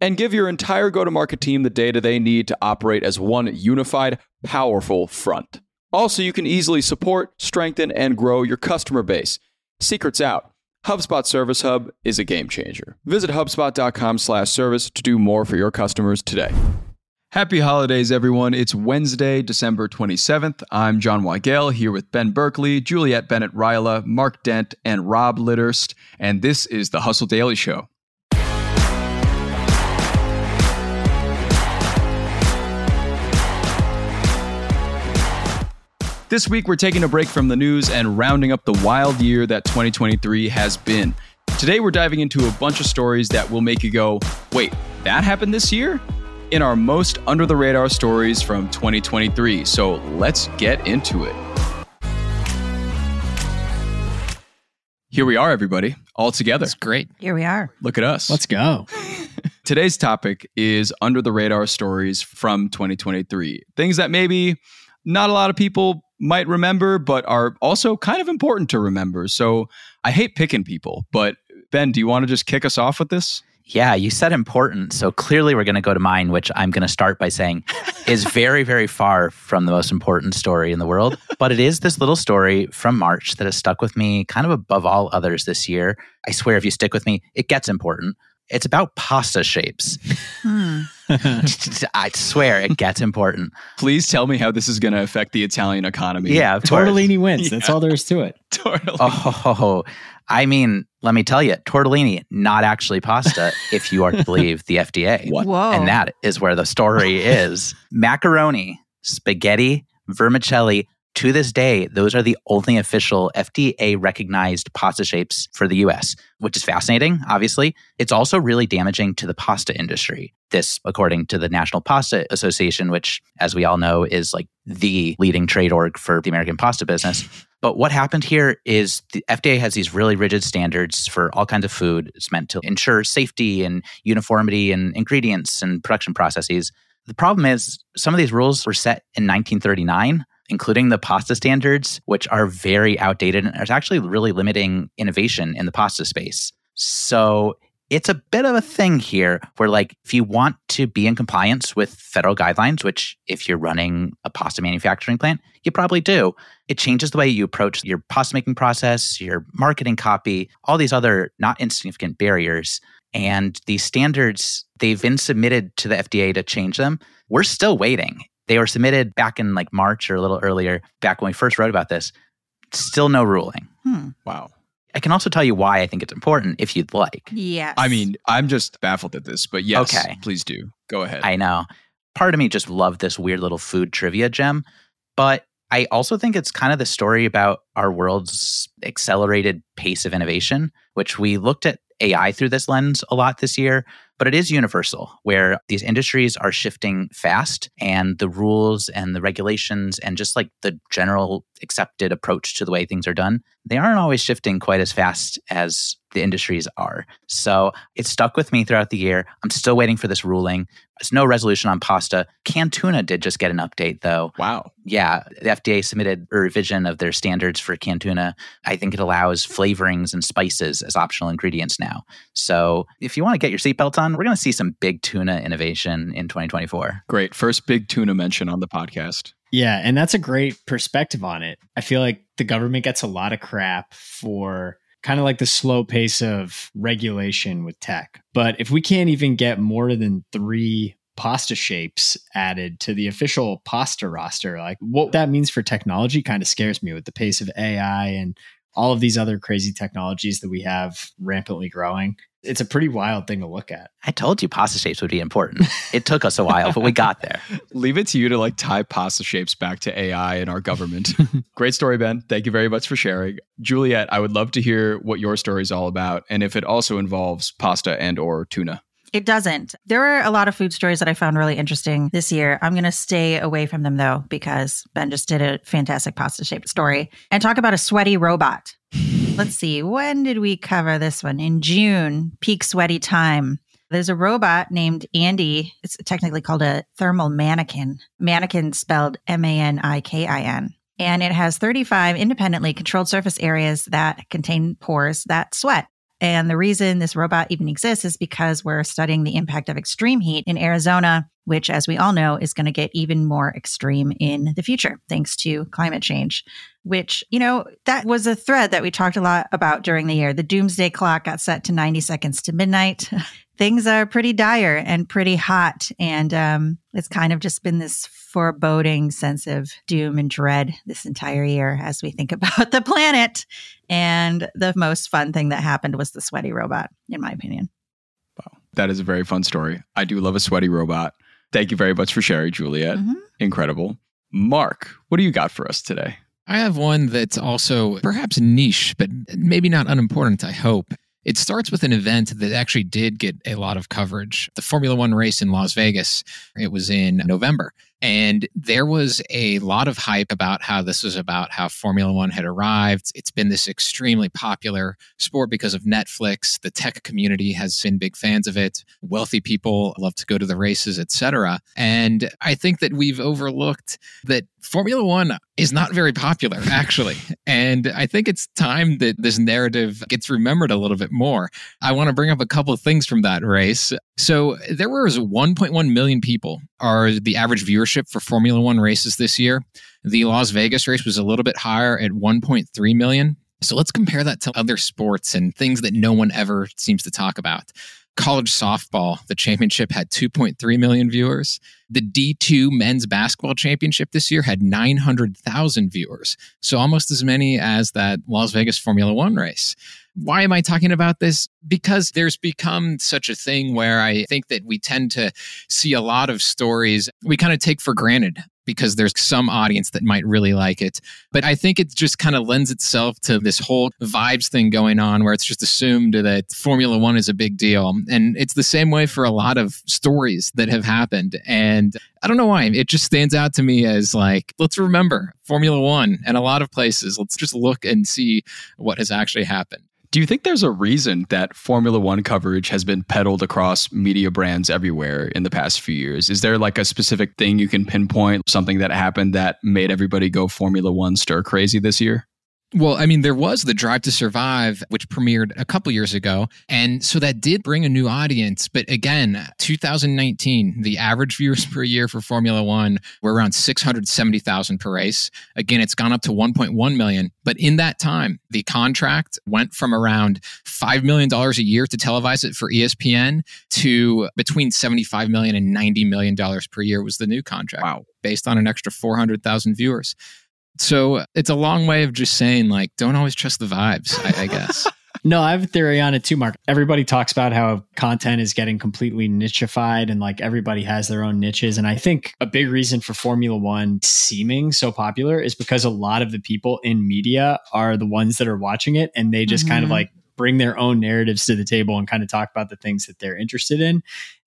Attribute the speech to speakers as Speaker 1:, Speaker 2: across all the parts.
Speaker 1: And give your entire go to market team the data they need to operate as one unified, powerful front. Also, you can easily support, strengthen, and grow your customer base. Secrets out. HubSpot Service Hub is a game changer. Visit hubspot.com/service to do more for your customers today. Happy holidays, everyone. It's Wednesday, December 27th. I'm Jon Weigell here with Ben Berkley, Juliet Bennett Rylah, Mark Dent, and Rob Litterst, and this is the Hustle Daily Show. This week, we're taking a break from the news and rounding up the wild year that 2023 has been. Today, we're diving into a bunch of stories that will make you go, wait, that happened this year? In our most under the radar stories from 2023. So let's get into it. Here we are, everybody, all together.
Speaker 2: That's great.
Speaker 3: Here we are.
Speaker 1: Look at us.
Speaker 2: Let's go.
Speaker 1: Today's topic is under the radar stories from 2023. Things that maybe not a lot of people might remember, but are also kind of important to remember. So I hate picking people, but Ben, do you want to just kick us off with this?
Speaker 4: Yeah, you said important. So clearly we're going to go to mine, which I'm going to start by saying is very, very far from the most important story in the world. But it is this little story from March that has stuck with me kind of above all others this year. I swear, if you stick with me, it gets important. It's about pasta shapes. Hmm. I swear it gets important.
Speaker 1: Please tell me how this is going to affect the Italian economy.
Speaker 4: Yeah,
Speaker 2: tortellini wins. That's all there is to it.
Speaker 1: Tortellini.
Speaker 4: Oh, I mean, let me tell you, tortellini not actually pasta if you are to believe the FDA.
Speaker 3: What? Whoa.
Speaker 4: And that is where the story is. Macaroni, spaghetti, vermicelli, to this day, those are the only official FDA recognized pasta shapes for the US, which is fascinating, obviously. It's also really damaging to the pasta industry. This, according to the National Pasta Association, which, as we all know, is like the leading trade org for the American pasta business. But what happened here is the FDA has these really rigid standards for all kinds of food. It's meant to ensure safety and uniformity and ingredients and production processes. The problem is some of these rules were set in 1939 including the pasta standards, which are very outdated and is actually really limiting innovation in the pasta space. So it's a bit of a thing here where like if you want to be in compliance with federal guidelines which if you're running a pasta manufacturing plant you probably do it changes the way you approach your pasta making process your marketing copy all these other not insignificant barriers. And these standards they've been submitted to the fda to change them. We're still waiting they were submitted back in like March or a little earlier, back when we first wrote about this. Still no ruling.
Speaker 3: Hmm.
Speaker 1: Wow.
Speaker 4: I can also tell you why I think it's important if you'd like.
Speaker 3: Yes.
Speaker 1: I mean, I'm just baffled at this, but yes,
Speaker 4: okay.
Speaker 1: please do. Go ahead.
Speaker 4: I know. Part of me just loved this weird little food trivia gem, but I also think it's kind of the story about our world's accelerated pace of innovation, which we looked at AI through this lens a lot this year but it is universal where these industries are shifting fast and the rules and the regulations and just like the general accepted approach to the way things are done, they aren't always shifting quite as fast as the industries are. So it stuck with me throughout the year. I'm still waiting for this ruling. There's no resolution on pasta. Canned tuna did just get an update though.
Speaker 1: Wow.
Speaker 4: Yeah. The FDA submitted a revision of their standards for canned tuna. I think it allows flavorings and spices as optional ingredients now. So if you want to get your seatbelt on, we're going to see some big tuna innovation in 2024.
Speaker 1: Great. First big tuna mention on the podcast.
Speaker 2: Yeah, and that's a great perspective on it. I feel like the government gets a lot of crap for kind of like the slow pace of regulation with tech. But if we can't even get more than three pasta shapes added to the official pasta roster, like what that means for technology kind of scares me with the pace of AI and all of these other crazy technologies that we have rampantly growing it's a pretty wild thing to look at.
Speaker 4: I told you pasta shapes would be important. It took us a while, but we got there.
Speaker 1: Leave it to you to like tie pasta shapes back to AI and our government. Great story, Ben. Thank you very much for sharing. Juliet, I would love to hear what your story is all about and if it also involves pasta and or tuna.
Speaker 3: It doesn't. There are a lot of food stories that I found really interesting this year. I'm going to stay away from them though, because Ben just did a fantastic pasta shaped story and talk about a sweaty robot. Let's see. When did we cover this one? In June, peak sweaty time. There's a robot named Andy. It's technically called a thermal manikin. Manikin spelled M A N I K I N. And it has 35 independently controlled surface areas that contain pores that sweat. And the reason this robot even exists is because we're studying the impact of extreme heat in Arizona, which, as we all know, is going to get even more extreme in the future thanks to climate change. Which, you know, that was a thread that we talked a lot about during the year. The doomsday clock got set to 90 seconds to midnight. Things are pretty dire and pretty hot. And um, it's kind of just been this foreboding sense of doom and dread this entire year as we think about the planet. And the most fun thing that happened was the sweaty robot, in my opinion.
Speaker 1: Wow. That is a very fun story. I do love a sweaty robot. Thank you very much for sharing, Juliet. Mm-hmm. Incredible. Mark, what do you got for us today?
Speaker 5: I have one that's also perhaps niche, but maybe not unimportant, I hope. It starts with an event that actually did get a lot of coverage. The Formula One race in Las Vegas. It was in November. And there was a lot of hype about how this was about how Formula One had arrived. It's been this extremely popular sport because of Netflix. The tech community has been big fans of it. Wealthy people love to go to the races, etc. And I think that we've overlooked that Formula One is not very popular, actually. And I think it's time that this narrative gets remembered a little bit more. I want to bring up a couple of things from that race. So there was 1.1 million people are the average viewership for Formula One races this year. The Las Vegas race was a little bit higher at 1.3 million. So let's compare that to other sports and things that no one ever seems to talk about. College softball, the championship had 2.3 million viewers. The D2 men's basketball championship this year had 900,000 viewers. So almost as many as that Las Vegas Formula One race. Why am I talking about this? Because there's become such a thing where I think that we tend to see a lot of stories we kind of take for granted because there's some audience that might really like it. But I think it just kind of lends itself to this whole vibes thing going on where it's just assumed that Formula One is a big deal. And it's the same way for a lot of stories that have happened. And I don't know why. It just stands out to me as like, let's remember Formula One and a lot of places. Let's just look and see what has actually happened.
Speaker 1: Do you think there's a reason that Formula One coverage has been peddled across media brands everywhere in the past few years? Is there like a specific thing you can pinpoint, something that happened that made everybody go Formula One stir crazy this year?
Speaker 5: Well, I mean, there was the Drive to Survive, which premiered a couple years ago. And so that did bring a new audience. But again, 2019, the average viewers per year for Formula One were around 670,000 per race. Again, it's gone up to 1.1 million. But in that time, the contract went from around $5 million a year to televise it for ESPN to between $75 million and $90 million per year was the new contract.
Speaker 1: Wow.
Speaker 5: Based on an extra 400,000 viewers. So it's a long way of just saying, like, don't always trust the vibes, I, I guess.
Speaker 2: No, I have a theory on it too, Mark. Everybody talks about how content is getting completely nichified and like everybody has their own niches. And I think a big reason for Formula One seeming so popular is because a lot of the people in media are the ones that are watching it and they just mm-hmm. kind of mm-hmm. like bring their own narratives to the table and kind of talk about the things that they're interested in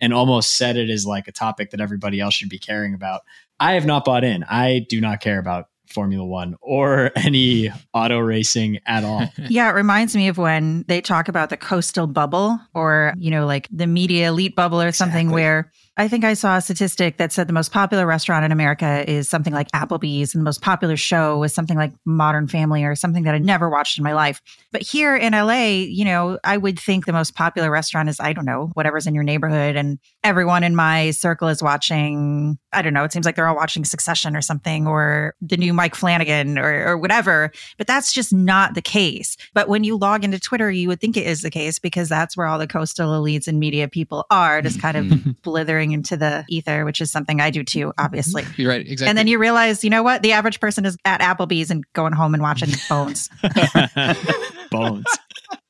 Speaker 2: and almost set it as like a topic that everybody else should be caring about. I have not bought in. I do not care about Formula One or any auto racing at all.
Speaker 3: yeah, it reminds me of when they talk about the coastal bubble or, you know, like the media elite bubble or something exactly. where I think I saw a statistic that said the most popular restaurant in America is something like Applebee's, and the most popular show is something like Modern Family or something that I'd never watched in my life. But here in LA, you know, I would think the most popular restaurant is, I don't know, whatever's in your neighborhood. And everyone in my circle is watching, I don't know, it seems like they're all watching Succession or something or the new Mike Flanagan or, or whatever. But that's just not the case. But when you log into Twitter, you would think it is the case because that's where all the coastal elites and media people are, just kind of blithering into the ether, which is something I do too, obviously.
Speaker 5: You're right, exactly.
Speaker 3: And then you realize, you know what? The average person is at Applebee's and going home and watching Bones.
Speaker 2: Bones.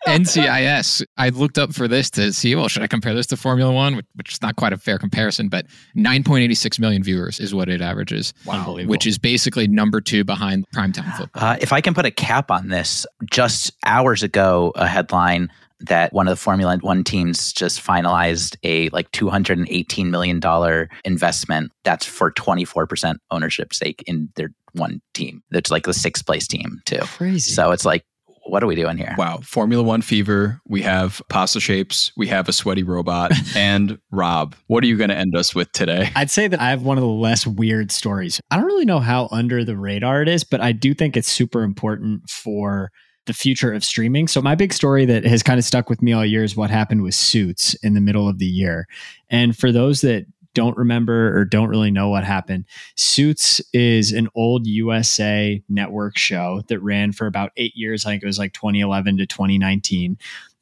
Speaker 5: NCIS. I looked up for this to see, well, should I compare this to Formula One? Which, which is not quite a fair comparison, but 9.86 million viewers is what it averages.
Speaker 2: Wow.
Speaker 5: Which is basically number two behind primetime football.
Speaker 4: Uh, if I can put a cap on this, just hours ago, a headline that one of the Formula One teams just finalized a like $218 million investment. That's for 24% ownership stake in their one team. That's like the sixth place team, too.
Speaker 2: Crazy.
Speaker 4: So it's like, what are we doing here?
Speaker 1: Wow. Formula One fever. We have pasta shapes. We have a sweaty robot. and Rob, what are you going to end us with today?
Speaker 2: I'd say that I have one of the less weird stories. I don't really know how under the radar it is, but I do think it's super important for the future of streaming. So my big story that has kind of stuck with me all year is what happened with Suits in the middle of the year. And for those that don't remember or don't really know what happened, Suits is an old USA network show that ran for about 8 years. I think it was like 2011 to 2019.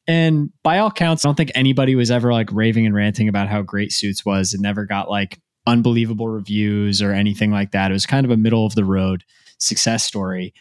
Speaker 2: And by all counts, I don't think anybody was ever like raving and ranting about how great Suits was. It never got like unbelievable reviews or anything like that. It was kind of a middle of the road success story.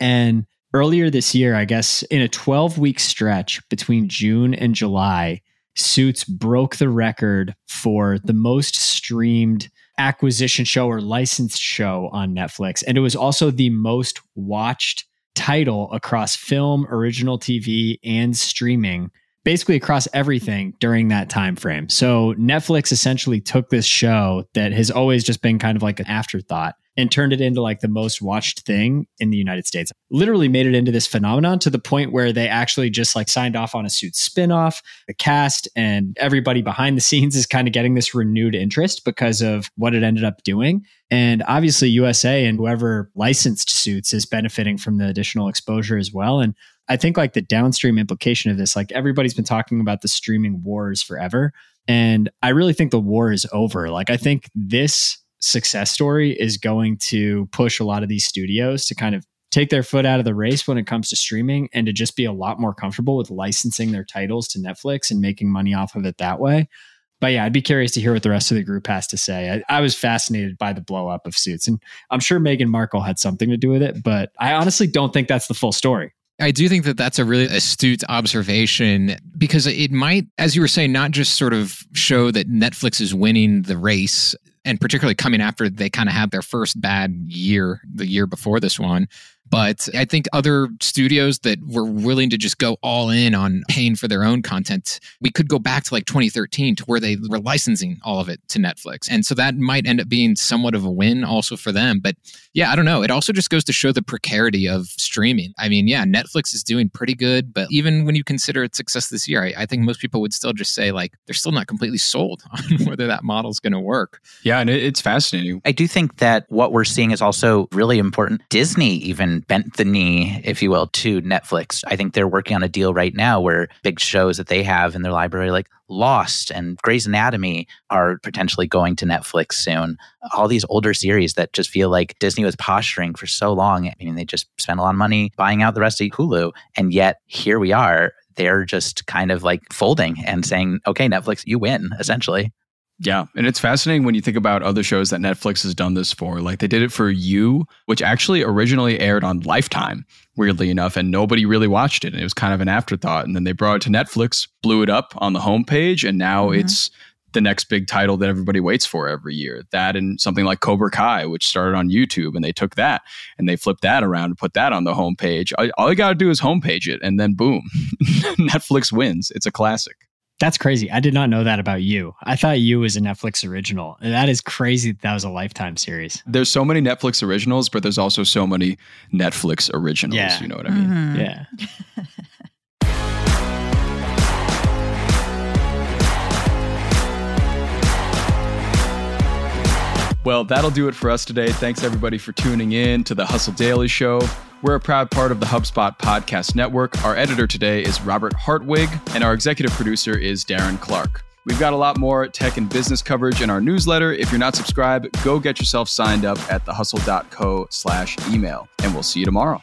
Speaker 2: And earlier this year, I guess in a 12 week stretch between June and July, Suits broke the record for the most streamed acquisition show or licensed show on Netflix. And it was also the most watched title across film, original TV, and streaming basically across everything during that time frame. So Netflix essentially took this show that has always just been kind of like an afterthought and turned it into like the most watched thing in the United States. Literally made it into this phenomenon to the point where they actually just like signed off on a suit spinoff. The cast and everybody behind the scenes is kind of getting this renewed interest because of what it ended up doing. And obviously, USA and whoever licensed suits is benefiting from the additional exposure as well. And I think like the downstream implication of this, like everybody's been talking about the streaming wars forever. And I really think the war is over. Like, I think this success story is going to push a lot of these studios to kind of take their foot out of the race when it comes to streaming and to just be a lot more comfortable with licensing their titles to Netflix and making money off of it that way. But yeah, I'd be curious to hear what the rest of the group has to say. I, I was fascinated by the blow up of Suits, and I'm sure Meghan Markle had something to do with it, but I honestly don't think that's the full story.
Speaker 5: I do think that that's a really astute observation because it might, as you were saying, not just sort of show that Netflix is winning the race and particularly coming after they kind of had their first bad year the year before this one but I think other studios that were willing to just go all in on paying for their own content, we could go back to like 2013 to where they were licensing all of it to Netflix. And so that might end up being somewhat of a win also for them. But yeah, I don't know. It also just goes to show the precarity of streaming. I mean, yeah, Netflix is doing pretty good, but even when you consider its success this year, I, I think most people would still just say like they're still not completely sold on whether that model is going to work.
Speaker 1: Yeah, and it, it's fascinating.
Speaker 4: I do think that what we're seeing is also really important. Disney even bent the knee, if you will, to Netflix. I think they're working on a deal right now where big shows that they have in their library, like Lost and Grey's Anatomy, are potentially going to Netflix soon. All these older series that just feel like Disney was posturing for so long. I mean, they just spent a lot of money buying out the rest of Hulu. And yet here we are. They're just kind of like folding and saying, okay, Netflix, you win, essentially.
Speaker 1: Yeah. And it's fascinating when you think about other shows that Netflix has done this for. Like they did it for You, which actually originally aired on Lifetime, weirdly enough, and nobody really watched it. And it was kind of an afterthought. And then they brought it to Netflix, blew it up on the homepage, and now mm-hmm. it's the next big title that everybody waits for every year. That and something like Cobra Kai, which started on YouTube, and they took that and they flipped that around and put that on the homepage. All, all you got to do is homepage it, and then boom, Netflix wins. It's a classic.
Speaker 2: That's crazy. I did not know that about you. I thought you was a Netflix original. That is crazy that, that was a lifetime series.
Speaker 1: There's so many Netflix originals, but there's also so many Netflix originals. Yeah. You know what I mean?
Speaker 2: Mm-hmm. Yeah.
Speaker 1: well, that'll do it for us today. Thanks everybody for tuning in to the Hustle Daily Show. We're a proud part of the HubSpot Podcast Network. Our editor today is Robert Hartwig, and our executive producer is Darren Clarke. We've got a lot more tech and business coverage in our newsletter. If you're not subscribed, go get yourself signed up at thehustle.co slash email, and we'll see you tomorrow.